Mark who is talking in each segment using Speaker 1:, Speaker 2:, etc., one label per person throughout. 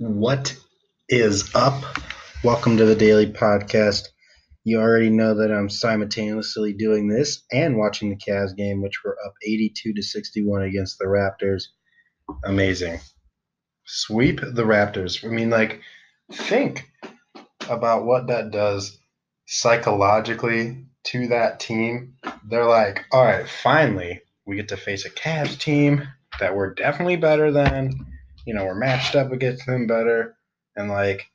Speaker 1: What is up? Welcome to the Daily Podcast. You already know that I'm simultaneously doing this and watching the Cavs game, which were up 82 to 61 against the Raptors. Amazing. Sweep the Raptors. I mean, like, think about what that does psychologically to that team. They're like, all right, finally, we get to face a Cavs team that we're definitely better than. You know, we're matched up against them better. And like,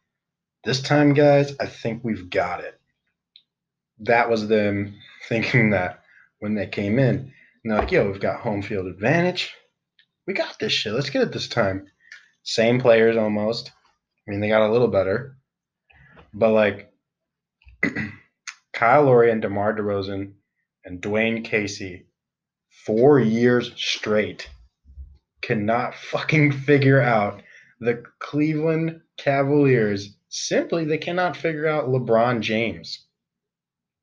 Speaker 1: this time, guys, I think we've got it. That was them thinking that when they came in. And they're like, yo, we've got home field advantage. We got this shit. Let's get it this time. Same players almost. I mean, they got a little better. But like, Kyle Lowry and DeMar DeRozan and Dwayne Casey, four years straight, cannot fucking figure out the Cleveland Cavaliers. Simply, they cannot figure out LeBron James.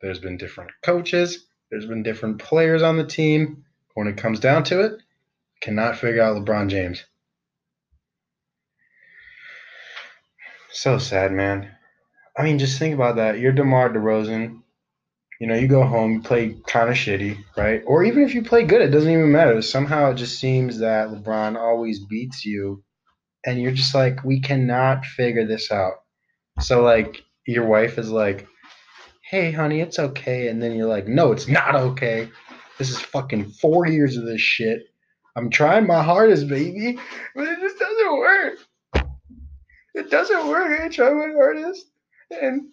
Speaker 1: There's been different coaches, there's been different players on the team. When it comes down to it, cannot figure out LeBron James. So sad, man. I mean, just think about that. You're DeMar DeRozan. You know, you go home, play kind of shitty, right? Or even if you play good, it doesn't even matter. Somehow it just seems that LeBron always beats you. And you're just like, we cannot figure this out. So, like, your wife is like, hey, honey, it's okay. And then you're like, no, it's not okay. This is fucking four years of this shit. I'm trying my hardest, baby, but it just doesn't work. It doesn't work. I try my hardest. And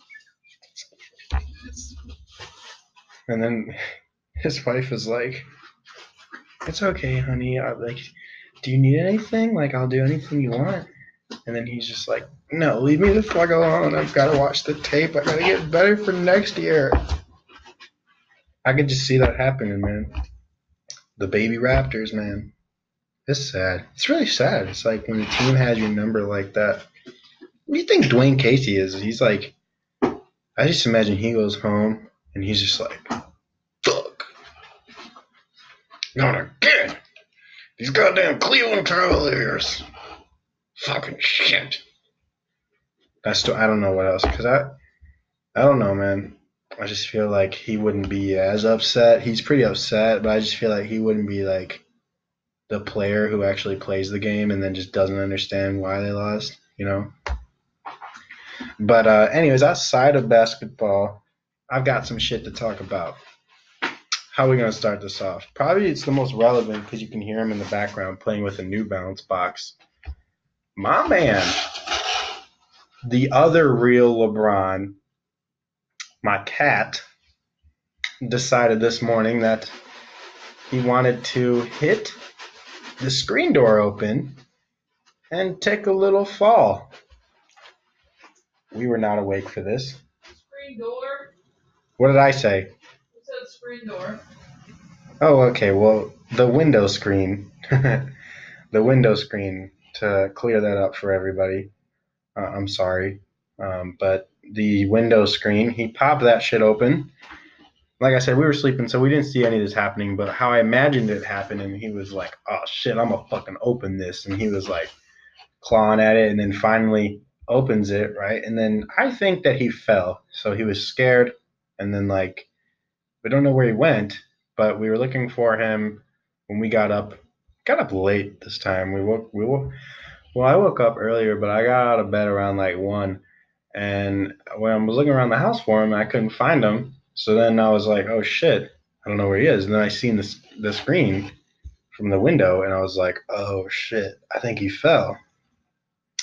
Speaker 1: and then his wife is like, "It's okay, honey. I, like, do you need anything? Like, I'll do anything you want." And then he's just like, "No, leave me the fuck alone. I've got to watch the tape. I gotta get better for next year." I could just see that happening, man. The baby Raptors, man. It's sad. It's really sad. It's like when the team has your number like that. What do you think Dwayne Casey is? He's like, I just imagine he goes home and he's just like, fuck. Not again. These goddamn Cleveland Cavaliers. Fucking shit. I still, I don't know what else, because I, I don't know, man. I just feel like he wouldn't be as upset. He's pretty upset, but I just feel like he wouldn't be like the player who actually plays the game and then just doesn't understand why they lost, you know? But uh, anyways, outside of basketball, I've got some shit to talk about. How are we gonna start this off? Probably it's the most relevant because you can hear him in the background playing with a New Balance box. My man, the other real LeBron, my cat, decided this morning that he wanted to hit the screen door open and take a little fall. We were not awake for this.
Speaker 2: Screen door.
Speaker 1: What did I say?
Speaker 2: You said screen door.
Speaker 1: Oh, okay. Well, the window screen. the window screen to clear that up for everybody. Uh, I'm sorry. Um, but the window screen, he popped that shit open. Like I said, we were sleeping, so we didn't see any of this happening. But how I imagined it happening, he was like, "Oh shit, I'm gonna fucking open this," and he was like clawing at it, and then finally opens it, right? And then I think that he fell, so he was scared, and then like we don't know where he went, but we were looking for him when we got up. Got up late this time. We woke. We woke. Well, I woke up earlier, but I got out of bed around like one. And when I was looking around the house for him, I couldn't find him. So then I was like, "Oh shit, I don't know where he is." And then I seen this the screen from the window, and I was like, "Oh shit, I think he fell."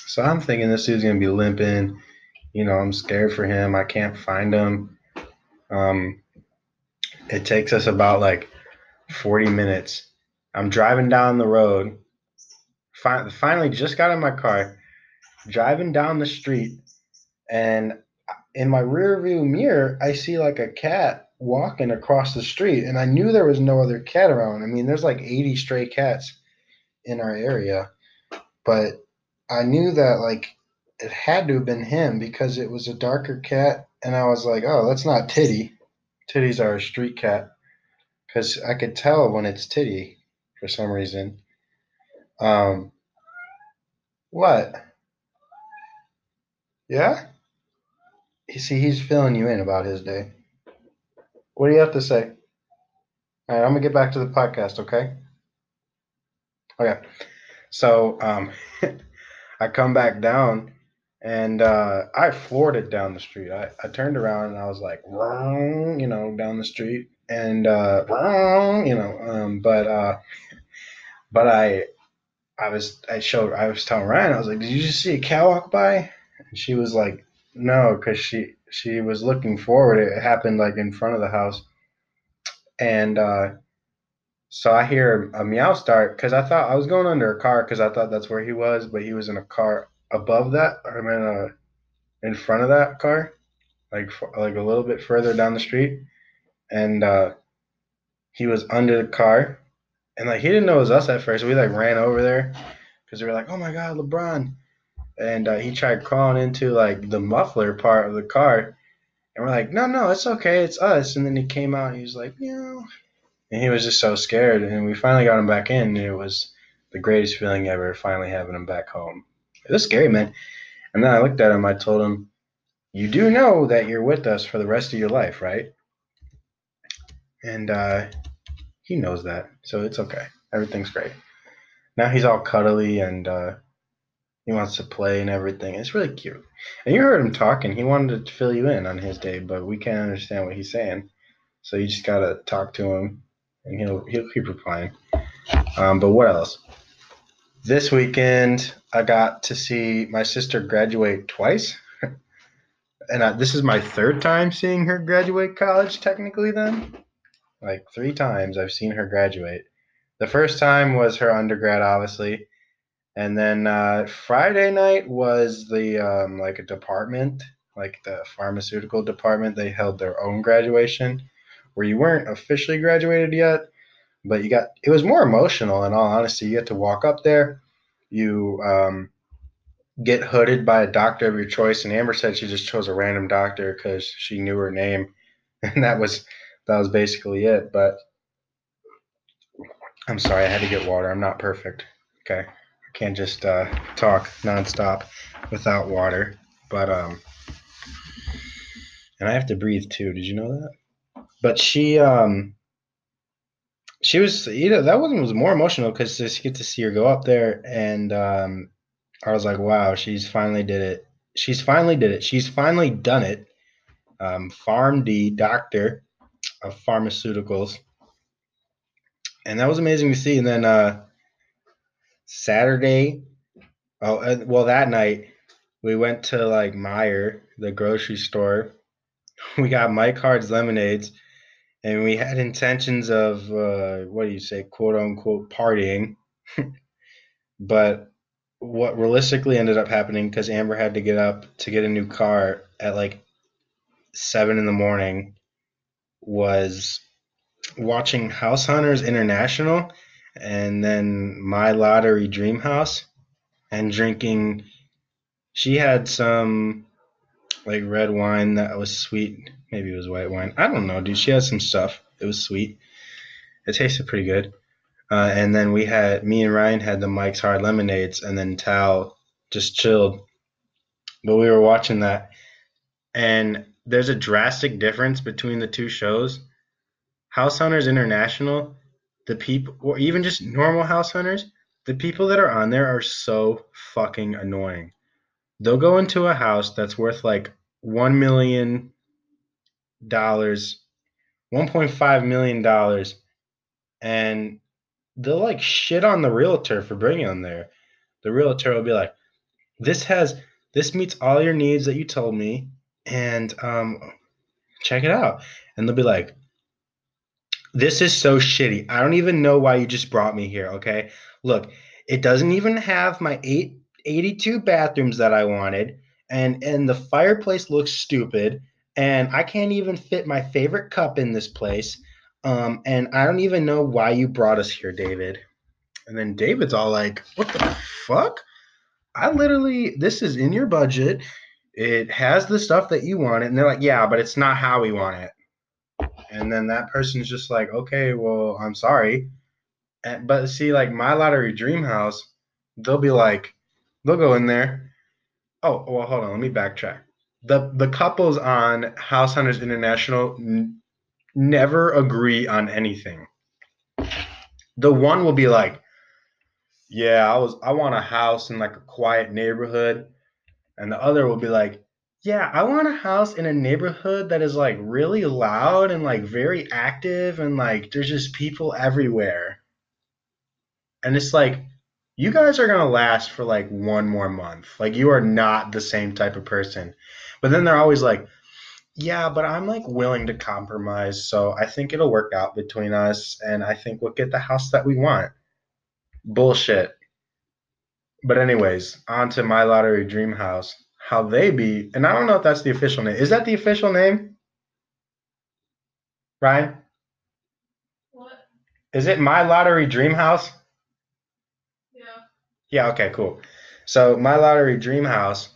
Speaker 1: So I'm thinking this dude's gonna be limping. You know, I'm scared for him. I can't find him. Um, it takes us about like 40 minutes. I'm driving down the road. Fi- finally, just got in my car, driving down the street, and in my rear view mirror, I see like a cat walking across the street, and I knew there was no other cat around. I mean, there's like 80 stray cats in our area, but I knew that like it had to have been him because it was a darker cat, and I was like, oh, that's not Titty. Titty's our street cat, because I could tell when it's Titty for some reason. Um, what? Yeah? You see, he's filling you in about his day. What do you have to say? All right, I'm gonna get back to the podcast, okay? Okay. So um, I come back down and uh, I floored it down the street. I, I turned around and I was like, "Wrong," you know, down the street, and uh, "Wrong," you know, um, but uh, but I I was I showed I was telling Ryan I was like, "Did you just see a cow walk by?" And she was like, "No," because she she was looking forward. It happened like in front of the house, and uh, so I hear a meow start because I thought I was going under a car because I thought that's where he was, but he was in a car above that. I mean, uh, in front of that car, like like a little bit further down the street, and uh, he was under the car, and like he didn't know it was us at first. We like ran over there because we were like, "Oh my God, LeBron!" And uh, he tried crawling into like the muffler part of the car, and we're like, "No, no, it's okay, it's us." And then he came out, and he was like, "Meow." and he was just so scared. And we finally got him back in. And it was the greatest feeling ever, finally having him back home. It was scary, man. And then I looked at him. I told him, "You do know that you're with us for the rest of your life, right?" And uh, he knows that, so it's okay. Everything's great. Now he's all cuddly and uh, he wants to play and everything. It's really cute. And you heard him talking. He wanted to fill you in on his day, but we can't understand what he's saying. So you just gotta talk to him and he'll he'll keep replying. Um, but what else? This weekend, I got to see my sister graduate twice, and I, this is my third time seeing her graduate college. Technically, then, like three times I've seen her graduate. The first time was her undergrad, obviously, and then uh, Friday night was the um, like a department, like the pharmaceutical department. They held their own graduation where you weren't officially graduated yet, but you got it was more emotional in all honesty. You get to walk up there, you um, get hooded by a doctor of your choice, and Amber said she just chose a random doctor because she knew her name, and that was that was basically it. But I'm sorry, I had to get water. I'm not perfect. Okay, I can't just uh, talk nonstop without water. But um, and I have to breathe too. Did you know that? But she um she was you know that one was more emotional because just get to see her go up there and um I was like wow she's finally did it. She's finally did it. She's finally done it. Um PharmD doctor of pharmaceuticals. And that was amazing to see. And then uh Saturday oh uh, well that night we went to like Meijer the grocery store. We got Mike's Hard lemonades and we had intentions of uh, what do you say, quote unquote, partying. but what realistically ended up happening because Amber had to get up to get a new car at like seven in the morning was watching House Hunters International and then My Lottery Dream House and drinking. She had some like red wine that was sweet Maybe it was white wine. I don't know, dude. She had some stuff. It was sweet. It tasted pretty good. Uh, and then we had me and Ryan had the Mike's Hard Lemonades, and then Tal just chilled. But we were watching that, and there's a drastic difference between the two shows. House Hunters International, the people, or even just normal House Hunters, the people that are on there are so fucking annoying. They'll go into a house that's worth like one million dollars, 1.5 million dollars, and they'll like shit on the realtor for bringing them there. The realtor will be like, "This has this meets all your needs that you told me, and um, check it out." And they'll be like, "This is so shitty. I don't even know why you just brought me here." Okay, look, it doesn't even have my eight 82 bathrooms that I wanted, and and the fireplace looks stupid and I can't even fit my favorite cup in this place. Um, and I don't even know why you brought us here, David. And then David's all like, What the fuck? I literally, this is in your budget. It has the stuff that you wanted. And they're like, Yeah, but it's not how we want it. And then that person's just like, Okay, well, I'm sorry. And, but see, like my lottery dream house, they'll be like, they'll go in there Oh, well, hold on. Let me backtrack. The the couples on House Hunters International n- never agree on anything. The one will be like, "Yeah, I was I want a house in like a quiet neighborhood," and the other will be like, "Yeah, I want a house in a neighborhood that is like really loud and like very active and like there's just people everywhere." And it's like, you guys are gonna last for like one more month. Like you are not the same type of person. But then they're always like, yeah, but I'm like willing to compromise, so I think it'll work out between us, and I think we'll get the house that we want. Bullshit. But anyways, on to my lottery dream house. How they be, and I don't know if that's the official name. Is that the official name? Ryan?
Speaker 2: What?
Speaker 1: Is it my lottery dream house?
Speaker 2: Yeah.
Speaker 1: Yeah, okay, cool. So my lottery dream house,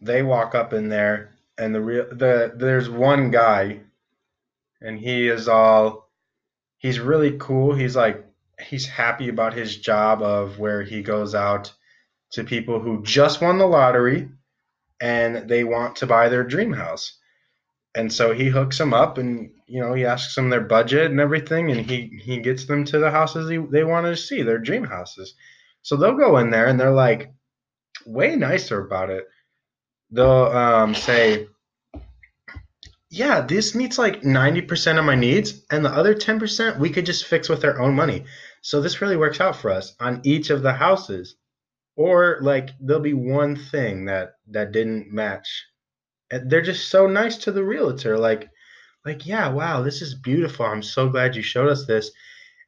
Speaker 1: they walk up in there and the real the there's one guy and he is all he's really cool. He's like he's happy about his job of where he goes out to people who just won the lottery and they want to buy their dream house. And so he hooks them up and you know he asks them their budget and everything and he he gets them to the houses he, they want to see, their dream houses. So they'll go in there and they're like way nicer about it. They'll um, say, "Yeah, this meets like 90% of my needs, and the other 10% we could just fix with our own money. So this really works out for us on each of the houses." Or like there'll be one thing that that didn't match. And they're just so nice to the realtor like like, "Yeah, wow, this is beautiful. I'm so glad you showed us this."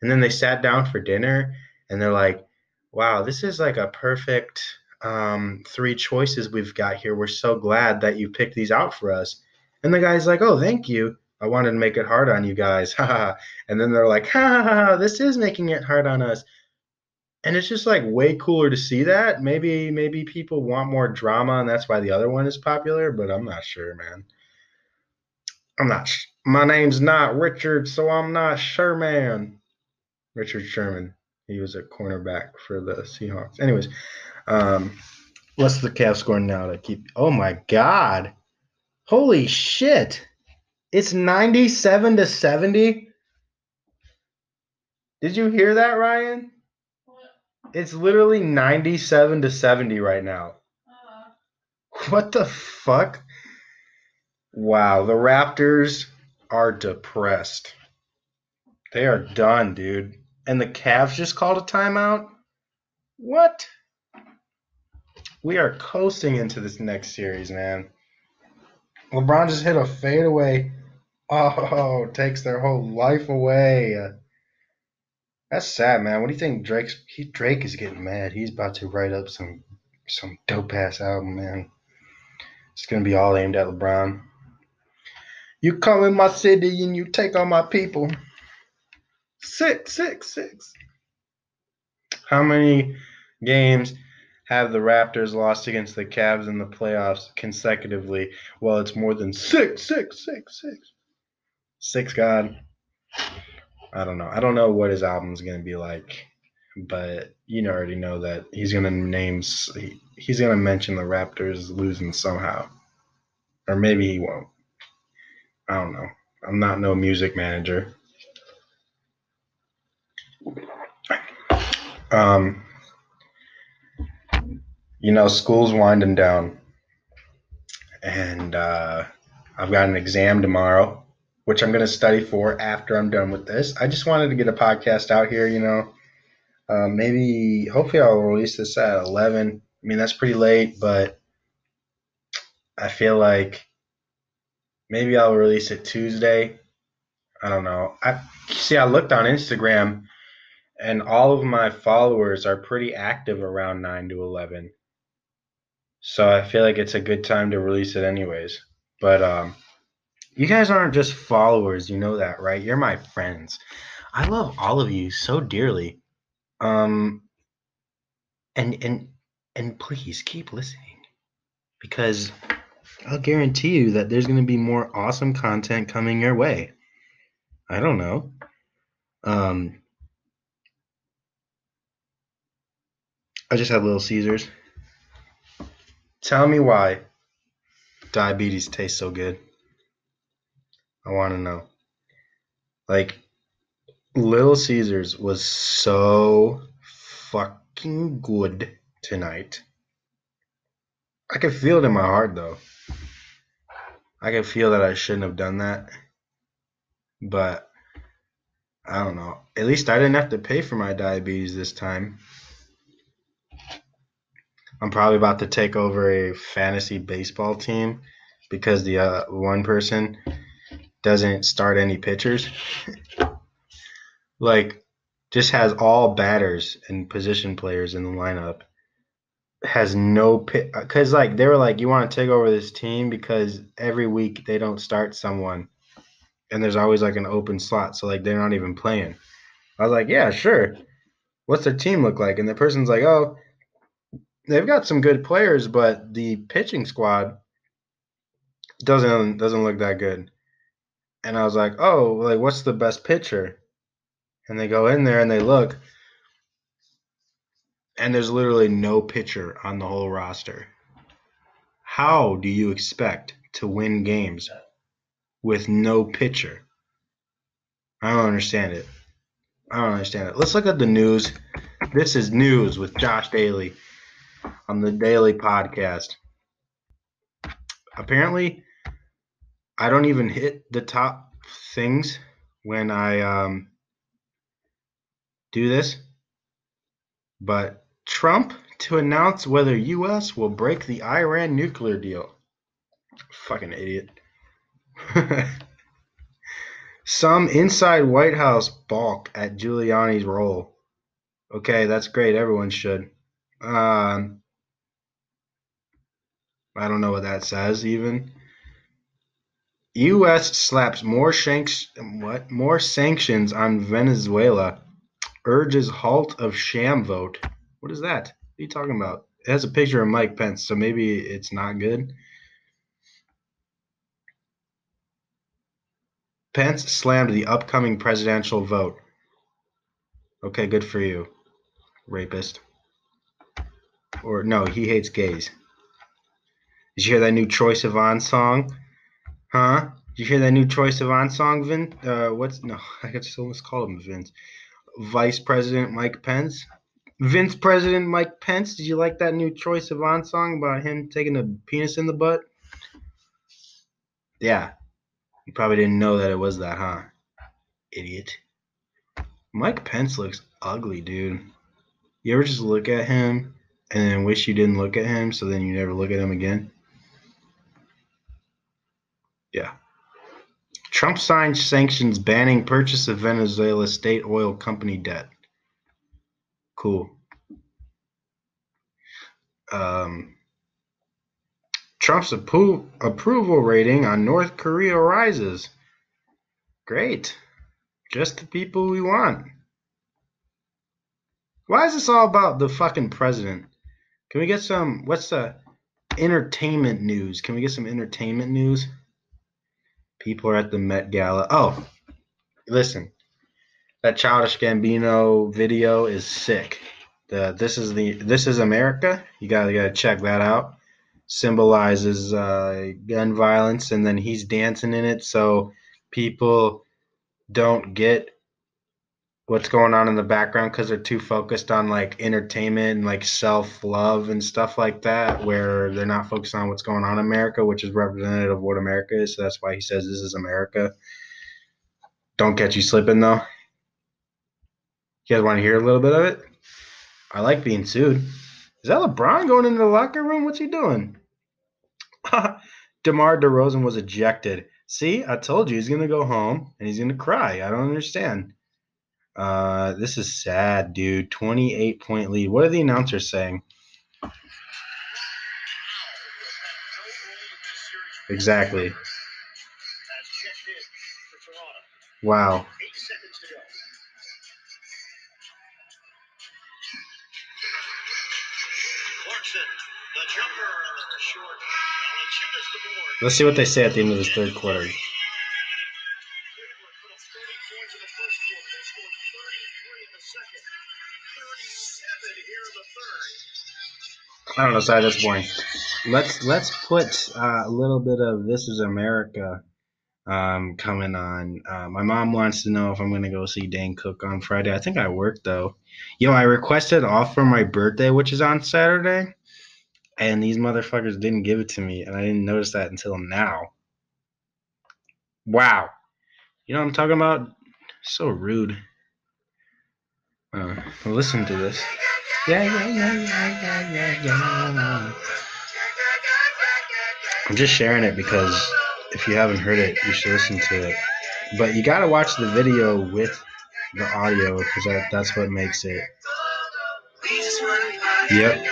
Speaker 1: And then they sat down for dinner and they're like, Wow, this is like a perfect um, three choices we've got here. We're so glad that you picked these out for us. And the guy's like, Oh, thank you. I wanted to make it hard on you guys. and then they're like, ha, ha, ha, this is making it hard on us. And it's just like way cooler to see that. Maybe maybe people want more drama and that's why the other one is popular, but I'm not sure, man. I'm not sh- my name's not Richard, so I'm not sure, man. Richard Sherman. He was a cornerback for the Seahawks. Anyways, um, what's the Cavs score now to keep? Oh my God! Holy shit! It's ninety-seven to seventy. Did you hear that, Ryan? It's literally ninety-seven to seventy right now.
Speaker 2: Uh,
Speaker 1: What the fuck? Wow, the Raptors are depressed. They are done, dude. And the Cavs just called a timeout? What? We are coasting into this next series, man. LeBron just hit a fadeaway. Oh, takes their whole life away. That's sad, man. What do you think Drake's he, Drake is getting mad. He's about to write up some some dope ass album, man. It's gonna be all aimed at LeBron. You come in my city and you take all my people. Six, six, six. How many games have the Raptors lost against the Cavs in the playoffs consecutively? Well, it's more than six, six, six, six. Six, God. I don't know. I don't know what his album's gonna be like, but you already know that he's gonna name. He, he's gonna mention the Raptors losing somehow, or maybe he won't. I don't know. I'm not no music manager. Um, you know, school's winding down, and uh, I've got an exam tomorrow, which I'm going to study for after I'm done with this. I just wanted to get a podcast out here, you know. Uh, maybe, hopefully, I'll release this at 11. I mean, that's pretty late, but I feel like maybe I'll release it Tuesday. I don't know. I see. I looked on Instagram, and all of my followers are pretty active around nine to eleven. So I feel like it's a good time to release it, anyways. But um, you guys aren't just followers. You know that, right? You're my friends. I love all of you so dearly. Um, and and and please keep listening because I'll guarantee you that there's going to be more awesome content coming your way. I don't know. Um, I just had Little Caesars. Tell me why diabetes tastes so good. I want to know. Like, Little Caesars was so fucking good tonight. I can feel it in my heart, though. I can feel that I shouldn't have done that. But, I don't know. At least I didn't have to pay for my diabetes this time. I'm probably about to take over a fantasy baseball team because the uh, one person doesn't start any pitchers. like, just has all batters and position players in the lineup. Has no pit because like they were like, you want to take over this team because every week they don't start someone, and there's always like an open slot, so like they're not even playing. I was like, yeah, sure. What's their team look like? And the person's like, oh, they've got some good players, but the pitching squad doesn't doesn't look that good. And I was like, oh, like what's the best pitcher? And they go in there and they look, and there's literally no pitcher on the whole roster. How do you expect to win games with no pitcher? I don't understand it. I don't understand it. Let's look at the news. This is news with Josh Daly on the Daily Podcast. Apparently, I don't even hit the top things when I um, do this. But Trump to announce whether U.S. will break the Iran nuclear deal. Fucking idiot. Some inside White House balk at Giuliani's role. Okay, that's great. Everyone should. Um, I don't know what that says even. U.S. slaps more shanks what more sanctions on Venezuela. Urges halt of sham vote. What is that? What are you talking about? It has a picture of Mike Pence, so maybe it's not good. Pence slammed the upcoming presidential vote. Okay, good for you, rapist. Or no, he hates gays. Did you hear that new Troye Sivan song? Huh? Did you hear that new Troye Sivan song, Vin? Uh, what's no? I just almost called him Vince. Vice President Mike Pence. Vince President Mike Pence. Did you like that new Troye Sivan song about him taking a penis in the butt? Yeah. You probably didn't know that it was that, huh? Idiot. Mike Pence looks ugly, dude. You ever just look at him and then wish you didn't look at him so then you never look at him again? Yeah. Trump signed sanctions banning purchase of Venezuela state oil company debt. Cool. Um, Trump's appro- approval rating on North Korea rises. Great. Just the people we want. Why is this all about the fucking president? Can we get some, what's the entertainment news? Can we get some entertainment news? People are at the Met Gala. Oh, listen, that Childish Gambino video is sick. The this is the this is America. You gotta gotta check that out. Symbolizes uh, gun violence, and then he's dancing in it, so people don't get what's going on in the background because they're too focused on like entertainment and like self love and stuff like that, where they're not focused on what's going on in America, which is representative of what America is. So that's why he says this is America. Don't catch you slipping though. You guys want to hear a little bit of it? I like being sued. Is that LeBron going into the locker room? What's he doing? DeMar DeRozan was ejected. See, I told you he's going to go home and he's going to cry. I don't understand. Uh, this is sad, dude. 28 point lead. What are the announcers saying? Exactly. Wow. Let's see what they say at the end of this third quarter. I don't know, sorry, that's boring. let's let's put uh, a little bit of "This Is America" um, coming on. Uh, my mom wants to know if I'm gonna go see Dane Cook on Friday. I think I work though. Yo, I requested off for my birthday, which is on Saturday, and these motherfuckers didn't give it to me, and I didn't notice that until now. Wow, you know what I'm talking about? So rude. Uh, listen to this. Yeah, yeah, yeah, yeah, yeah, yeah. I'm just sharing it because if you haven't heard it, you should listen to it. But you gotta watch the video with the audio because that, that's what makes it. Yep.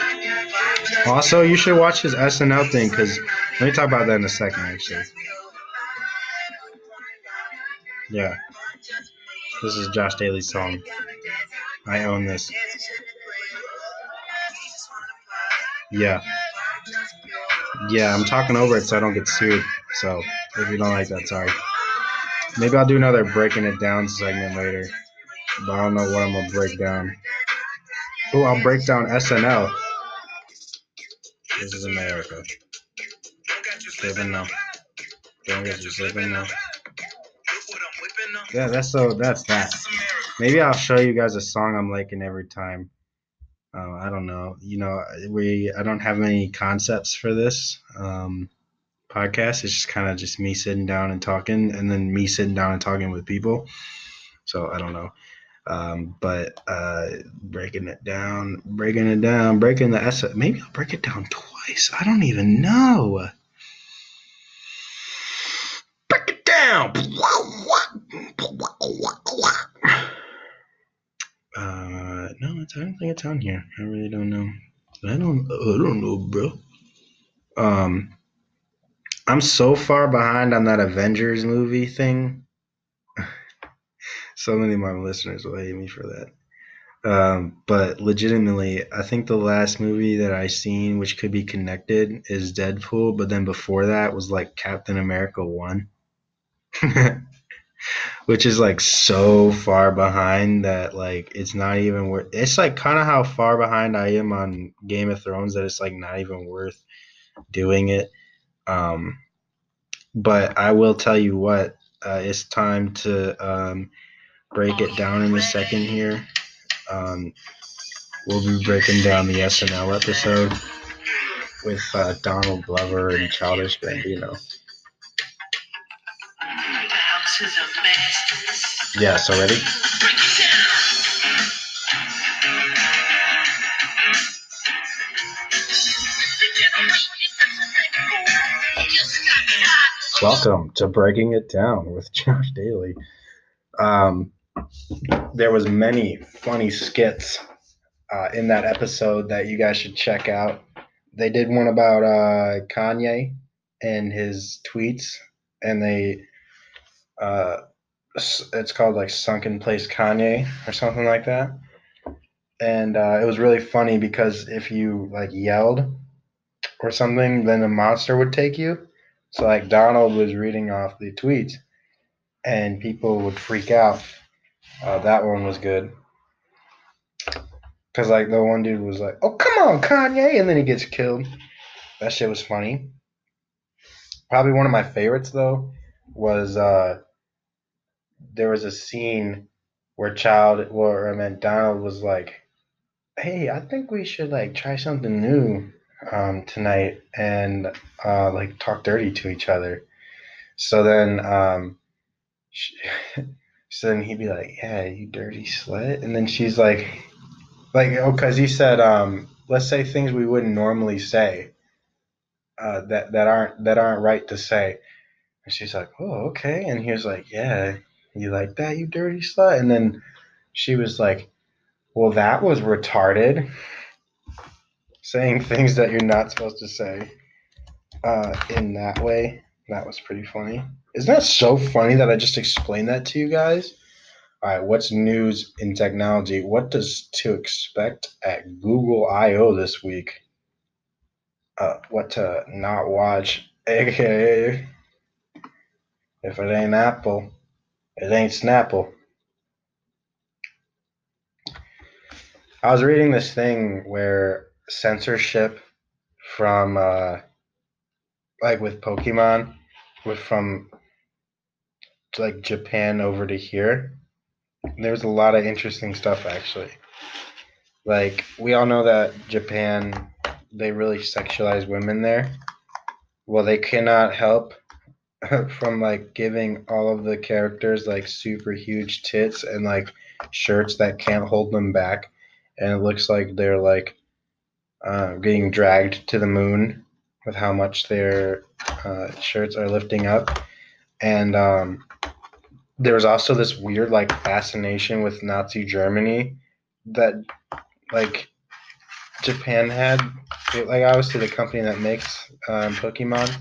Speaker 1: Also, you should watch his SNL thing because let me talk about that in a second, actually. Yeah. This is Josh Daly's song. I own this. Yeah. Yeah, I'm talking over it so I don't get sued. So if you don't like that, sorry. Maybe I'll do another breaking it down segment later. But I don't know what I'm gonna break down. Oh, I'll break down SNL. This is America. Living now. Don't get you living now. Yeah, that's so. That's that. Maybe I'll show you guys a song I'm liking every time. Uh, I don't know. You know, we I don't have any concepts for this um, podcast. It's just kind of just me sitting down and talking, and then me sitting down and talking with people. So I don't know. Um, but uh, breaking it down, breaking it down, breaking the S. Maybe I'll break it down twice. I don't even know. Break it down. Uh, no, it's, I don't think it's on here. I really don't know. I don't. I don't know, bro. Um, I'm so far behind on that Avengers movie thing. so many of my listeners will hate me for that. Um, but legitimately, I think the last movie that I seen, which could be connected, is Deadpool. But then before that was like Captain America One. which is like so far behind that like it's not even worth it's like kind of how far behind i am on game of thrones that it's like not even worth doing it. Um but i will tell you what uh, it's time to um break it down in a second here. Um we'll be breaking down the snl episode with uh, donald glover and childish gambino yeah, so ready? Welcome to Breaking It Down with Josh Daly. Um, there was many funny skits uh, in that episode that you guys should check out. They did one about uh, Kanye and his tweets, and they uh, it's called like Sunken Place Kanye or something like that. And uh, it was really funny because if you like yelled or something, then the monster would take you. So like Donald was reading off the tweets, and people would freak out. Uh, that one was good. Cause like the one dude was like, "Oh come on, Kanye," and then he gets killed. That shit was funny. Probably one of my favorites though was uh, there was a scene where child or I mean Donald was like, "Hey, I think we should like try something new um, tonight and uh, like talk dirty to each other." So then, um, she, so then he'd be like, "Yeah, you dirty slut," and then she's like, "Like, oh, because he said, um, let's say things we wouldn't normally say." Uh, that that aren't that aren't right to say. And she's like, "Oh, okay." And he was like, "Yeah, you like that, you dirty slut?" And then she was like, "Well, that was retarded." Saying things that you're not supposed to say uh, in that way. That was pretty funny. Isn't that so funny that I just explained that to you guys? All right, what's news in technology? What does to expect at Google I/O this week? Uh, what to not watch, aka if it ain't Apple, it ain't Snapple. I was reading this thing where censorship from uh, like with Pokemon, with from like Japan over to here. There's a lot of interesting stuff actually. Like we all know that Japan, they really sexualize women there. Well, they cannot help from like giving all of the characters like super huge tits and like shirts that can't hold them back, and it looks like they're like uh, getting dragged to the moon with how much their uh, shirts are lifting up. And um, there was also this weird like fascination with Nazi Germany that like Japan had. Like obviously the company that makes um, Pokemon,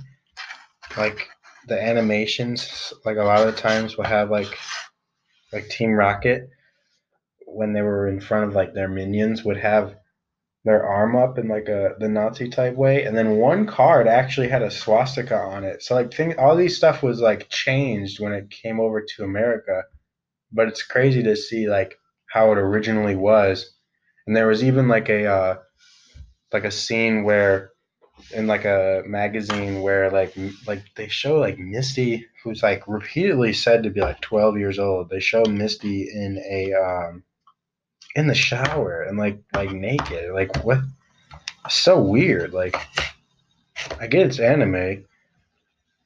Speaker 1: like the animations, like a lot of times will have like like Team Rocket when they were in front of like their minions would have their arm up in like a the Nazi type way, and then one card actually had a swastika on it. So like thing, all these stuff was like changed when it came over to America, but it's crazy to see like how it originally was. And there was even like a uh, like a scene where in like a magazine where like like they show like Misty, who's like repeatedly said to be like 12 years old. They show Misty in a um, in the shower and like like naked. Like what? So weird. Like I get it's anime,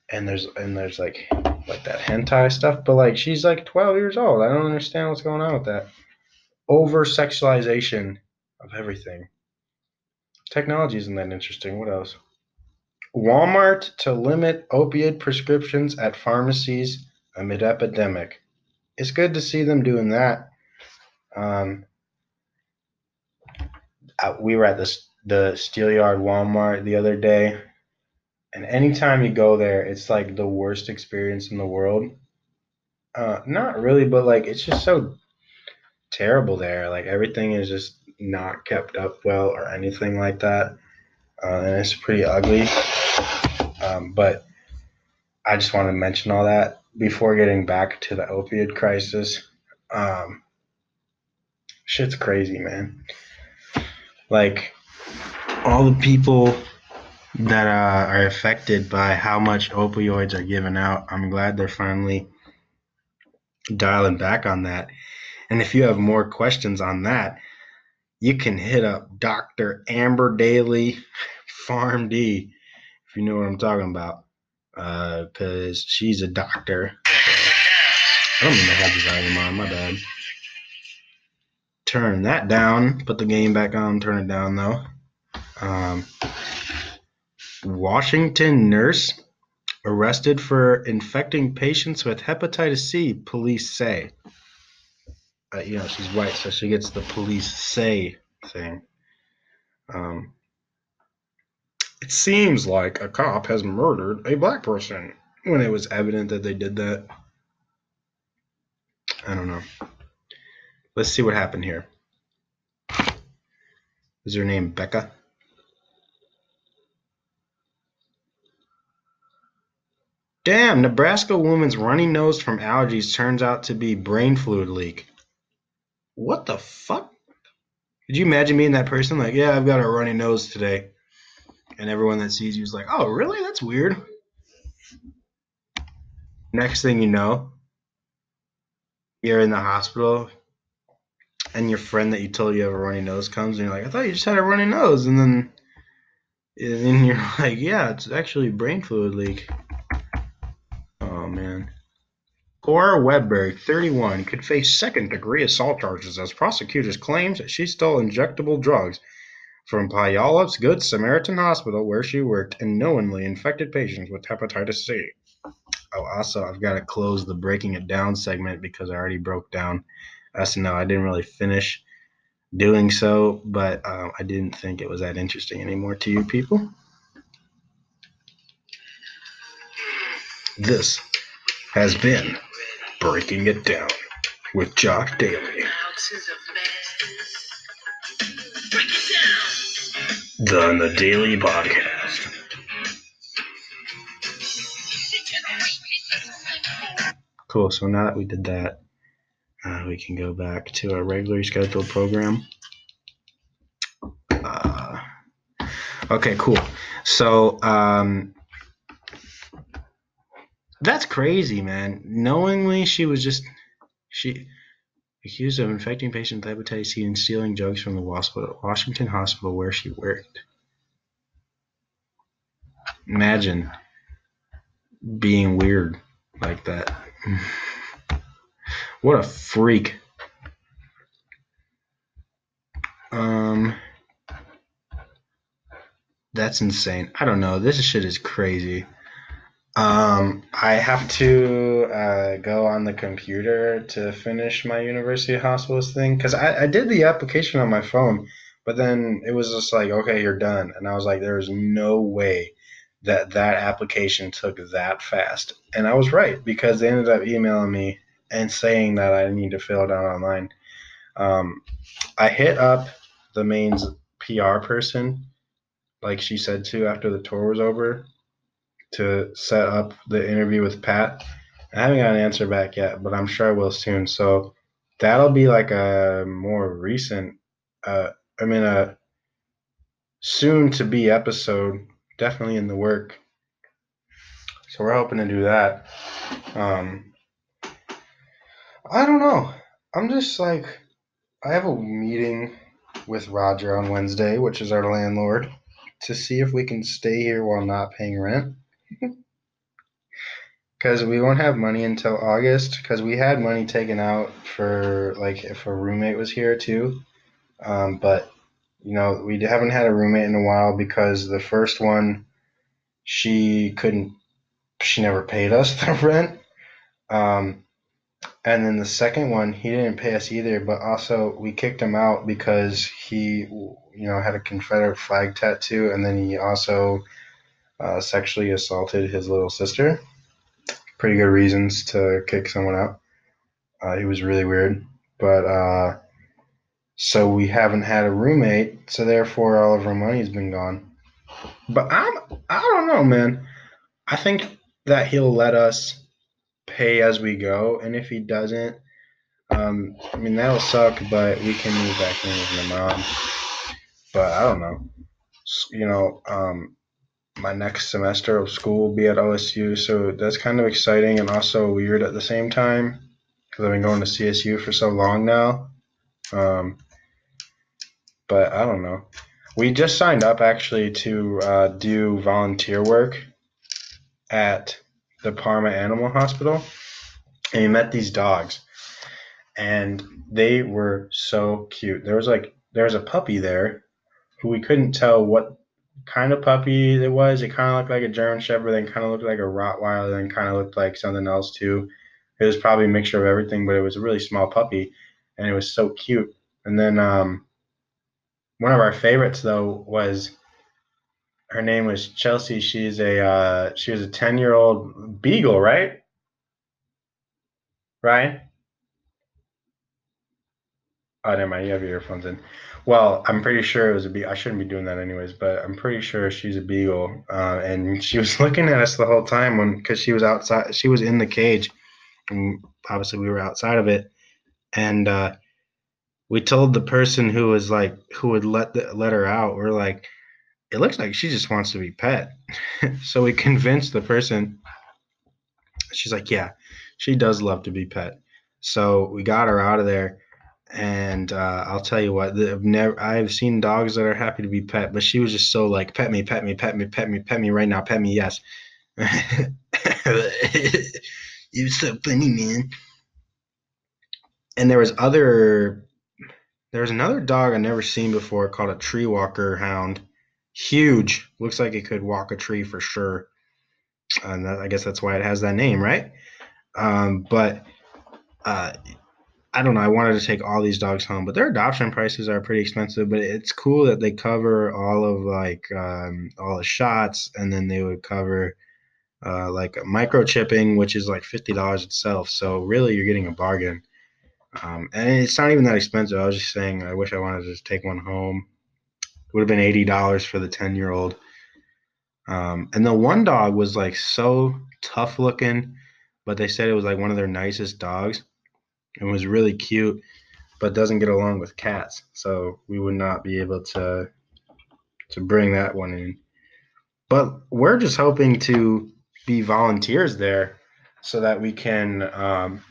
Speaker 1: and there's and there's like like that hentai stuff, but like she's like 12 years old. I don't understand what's going on with that. Over sexualization of everything. Technology isn't that interesting. What else? Walmart to limit opioid prescriptions at pharmacies amid epidemic. It's good to see them doing that. Um, uh, we were at the the Steelyard Walmart the other day, and anytime you go there, it's like the worst experience in the world. Uh, not really, but like it's just so terrible there. Like everything is just not kept up well or anything like that, uh, and it's pretty ugly. Um, but I just want to mention all that before getting back to the opioid crisis. Um, shit's crazy, man like all the people that uh, are affected by how much opioids are given out. I'm glad they're finally dialing back on that. And if you have more questions on that, you can hit up Dr. Amber Daly, PharmD, if you know what I'm talking about, because uh, she's a doctor. I don't mean to have the volume on, my bad turn that down. Put the game back on, turn it down though. Um, Washington nurse arrested for infecting patients with hepatitis C, police say. Uh, you know, she's white, so she gets the police say thing. Um, it seems like a cop has murdered a black person when it was evident that they did that. I don't know. Let's see what happened here. Is her name Becca? Damn, Nebraska woman's runny nose from allergies turns out to be brain fluid leak. What the fuck? Could you imagine being that person? Like, yeah, I've got a runny nose today. And everyone that sees you is like, oh, really? That's weird. Next thing you know, you're in the hospital and your friend that you told you have a runny nose comes and you're like, I thought you just had a runny nose, and then and then you're like, yeah, it's actually brain fluid leak. Cora Weberg, 31, could face second degree assault charges as prosecutors claims that she stole injectable drugs from Puyallup's Good Samaritan Hospital where she worked and knowingly infected patients with hepatitis C. Oh, also, I've got to close the breaking it down segment because I already broke down SNL. I didn't really finish doing so, but um, I didn't think it was that interesting anymore to you people. This has been Breaking It Down with Josh Daly. The The Daily Podcast. Cool. So now that we did that, uh, we can go back to our regularly scheduled program. Uh, Okay, cool. So, um, that's crazy, man. Knowingly, she was just she accused of infecting patients with hepatitis C and stealing drugs from the Washington hospital where she worked. Imagine being weird like that. what a freak. Um, that's insane. I don't know. This shit is crazy. Um, I have to uh, go on the computer to finish my university hospitalist thing because I, I did the application on my phone, but then it was just like, okay, you're done, and I was like, there is no way that that application took that fast, and I was right because they ended up emailing me and saying that I need to fill it out online. Um, I hit up the main's PR person, like she said to after the tour was over, to set up the interview with Pat. I haven't got an answer back yet, but I'm sure I will soon. So that'll be like a more recent, uh, I mean, a soon to be episode, definitely in the work. So we're hoping to do that. Um, I don't know. I'm just like, I have a meeting with Roger on Wednesday, which is our landlord, to see if we can stay here while not paying rent. Because we won't have money until August. Because we had money taken out for like if a roommate was here too, um, but you know we haven't had a roommate in a while because the first one she couldn't, she never paid us the rent. Um, and then the second one, he didn't pay us either, but also we kicked him out because he, you know, had a Confederate flag tattoo, and then he also uh, sexually assaulted his little sister. Pretty good reasons to kick someone out. Uh, he was really weird, but uh, so we haven't had a roommate, so therefore all of our money's been gone. But I'm, I don't know, man. I think that he'll let us pay as we go, and if he doesn't, um, I mean that'll suck, but we can move back in with my mom. But I don't know. You know, um, my next semester of school will be at OSU, so that's kind of exciting and also weird at the same time because I've been going to CSU for so long now. Um, but I don't know. We just signed up actually to uh, do volunteer work at the Parma Animal Hospital, and we met these dogs, and they were so cute. There was like there was a puppy there who we couldn't tell what kind of puppy it was. It kind of looked like a German Shepherd, then kind of looked like a Rottweiler, then kind of looked like something else too. It was probably a mixture of everything, but it was a really small puppy, and it was so cute. And then um, one of our favorites though was her name was Chelsea. She's a uh, she was a ten year old beagle, right? Ryan. Oh, never mind. You have your earphones in. Well, I'm pretty sure it was a beagle. I shouldn't be doing that anyways, but I'm pretty sure she's a beagle. Uh, and she was looking at us the whole time when, because she was outside, she was in the cage, and obviously we were outside of it. And uh, we told the person who was like, who would let the, let her out, we're like, it looks like she just wants to be pet. so we convinced the person. She's like, yeah, she does love to be pet. So we got her out of there and uh, I'll tell you what, I've never I've seen dogs that are happy to be pet, but she was just so like pet me, pet me, pet me, pet me, pet me right now, pet me, yes. You're so funny, man. And there was other there was another dog I never seen before called a tree walker hound. Huge, looks like it could walk a tree for sure. And that, I guess that's why it has that name, right? Um, but uh, I don't know. I wanted to take all these dogs home, but their adoption prices are pretty expensive. But it's cool that they cover all of like um, all the shots, and then they would cover uh, like microchipping, which is like fifty dollars itself. So really, you're getting a bargain. Um, and it's not even that expensive. I was just saying, I wish I wanted to just take one home. It would have been eighty dollars for the ten year old. Um, and the one dog was like so tough looking, but they said it was like one of their nicest dogs and was really cute, but doesn't get along with cats. So we would not be able to to bring that one in. But we're just hoping to be volunteers there so that we can. Um,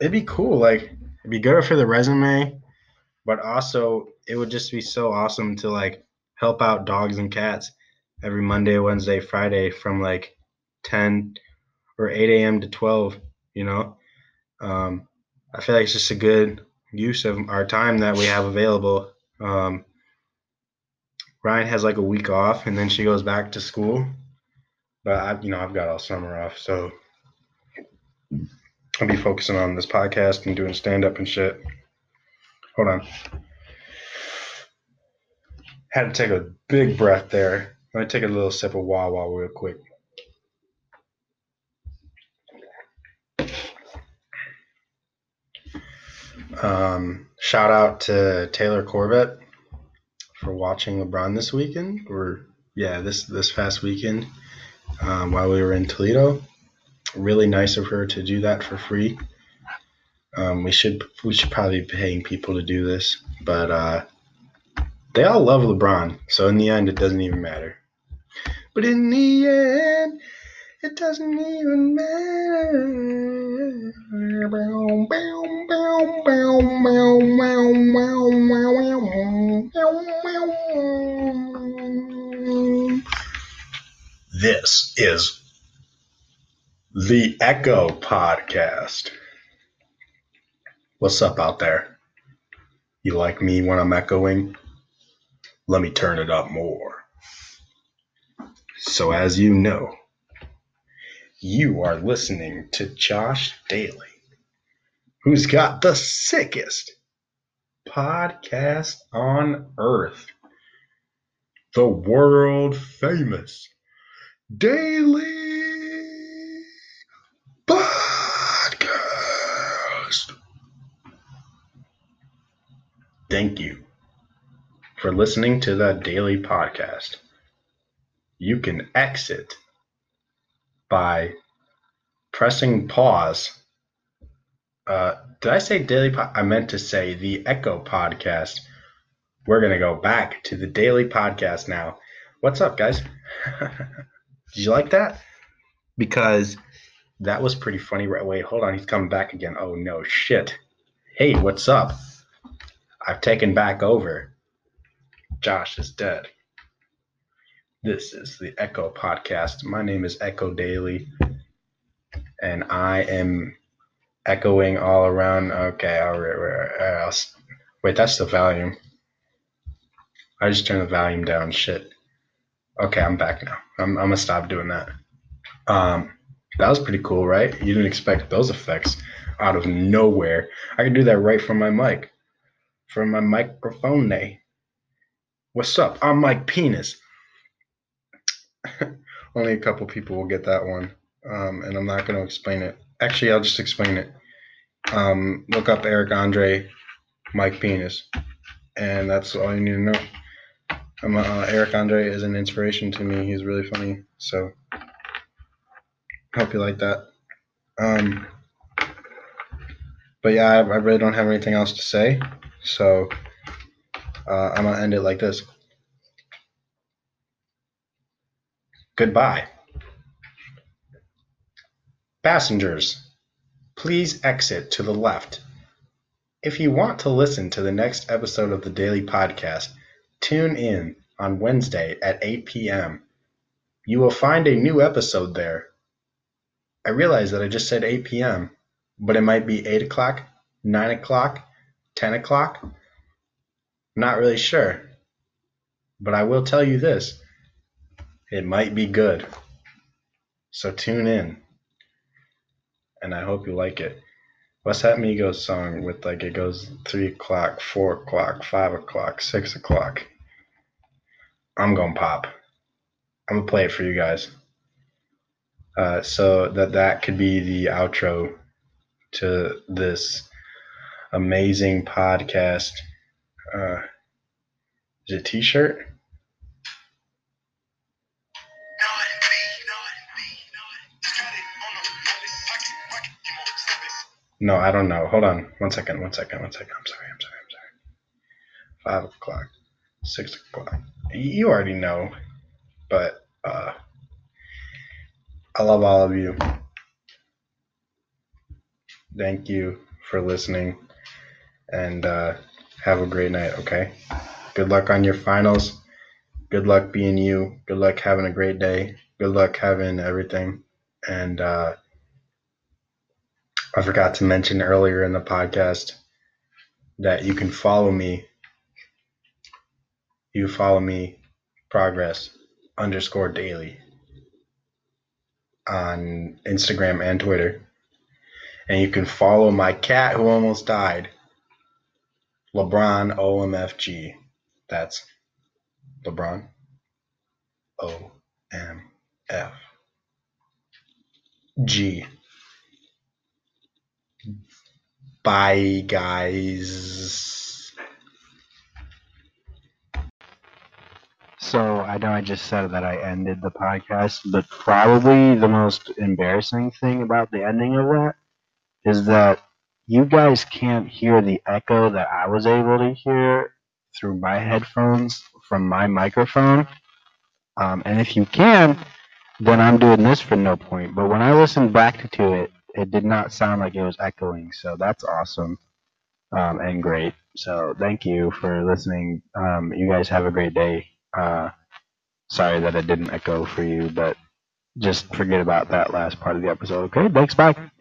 Speaker 1: it'd be cool. Like it'd be good for the resume, but also it would just be so awesome to like help out dogs and cats every Monday, Wednesday, Friday from like 10 or 8 a.m. to 12. You know, um, I feel like it's just a good use of our time that we have available. Um, Ryan has like a week off, and then she goes back to school. But I, you know, I've got all summer off, so I'll be focusing on this podcast and doing stand up and shit. Hold on. Had to take a big breath there. Let me take a little sip of Wawa real quick. Um, shout out to Taylor Corbett for watching LeBron this weekend, or yeah, this this past weekend um, while we were in Toledo. Really nice of her to do that for free. Um, we should we should probably be paying people to do this, but uh, they all love LeBron, so in the end, it doesn't even matter. But in the end, it doesn't even matter. This is the Echo Podcast. What's up out there? You like me when I'm echoing? Let me turn it up more. So, as you know, you are listening to Josh Daly, who's got the sickest podcast on earth. The world famous Daly Podcast. Thank you for listening to the Daly Podcast. You can exit by pressing pause. Uh, did I say daily? Po- I meant to say the Echo podcast. We're gonna go back to the Daly podcast now. What's up, guys? Did you like that? Because that was pretty funny. Right? Wait, hold on. He's coming back again. Oh no, shit. Hey, what's up? I've taken back over. Josh is dead. This is the Echo Podcast. My name is Echo Daly, and I am echoing all around. Okay, all right, right, I'll, wait, that's the volume. I just turned the volume down. Shit. Okay, I'm back now. I'm, I'm gonna stop doing that. Um, that was pretty cool, right? You didn't expect those effects out of nowhere. I can do that right from my mic, from my microphone. Nay. What's up? I'm Mike Penis. Only a couple people will get that one, um, and I'm not going to explain it. Actually, I'll just explain it. Um, look up Eric Andre, Mike Penis, and that's all you need to know. I'm, uh, Eric Andre is an inspiration to me. He's really funny, so I hope you like that. Um, but yeah, I, I really don't have anything else to say, so uh, I'm gonna end it like this. Goodbye. Passengers, please exit to the left. If you want to listen to the next episode of the Daly Podcast, tune in on Wednesday at 8 p.m. You will find a new episode there. I realize that I just said 8 p.m., but it might be 8 o'clock, 9 o'clock, 10 o'clock. Not really sure. But I will tell you this it might be good. So tune in. And I hope you like it. What's that Migos song with like it goes 3 o'clock, 4 o'clock, 5 o'clock, 6 o'clock? I'm to pop. I'm to play it for you guys. Uh, so that that could be the outro to this amazing podcast. Uh, is it t-shirt? No, I don't know. Hold on. One second. One second. One second. I'm sorry. I'm sorry. I'm sorry. Five o'clock. Six o'clock. You already know, but uh, I love all of you. Thank you for listening, and uh, have a great night. Okay. Good luck on your finals. Good luck being you. Good luck having a great day. Good luck having everything. And uh, I forgot to mention earlier in the podcast that you can follow me. You follow me, progress underscore daily on Instagram and Twitter. And you can follow my cat who almost died, LeBron OMFG. That's LeBron O Bye, guys. So I know I just said that I ended the podcast, but probably the most embarrassing thing about the ending of that is that you guys can't hear the echo that I was able to hear through my headphones from my microphone. Um, and if you can, then I'm doing this for no point. But when I listened back to it, it did not sound like it was echoing. So that's awesome um, and great. So thank you for listening. Um, you guys have a great day. Uh, sorry that it didn't echo for you, but just forget about that last part of the episode. Okay, thanks. Bye.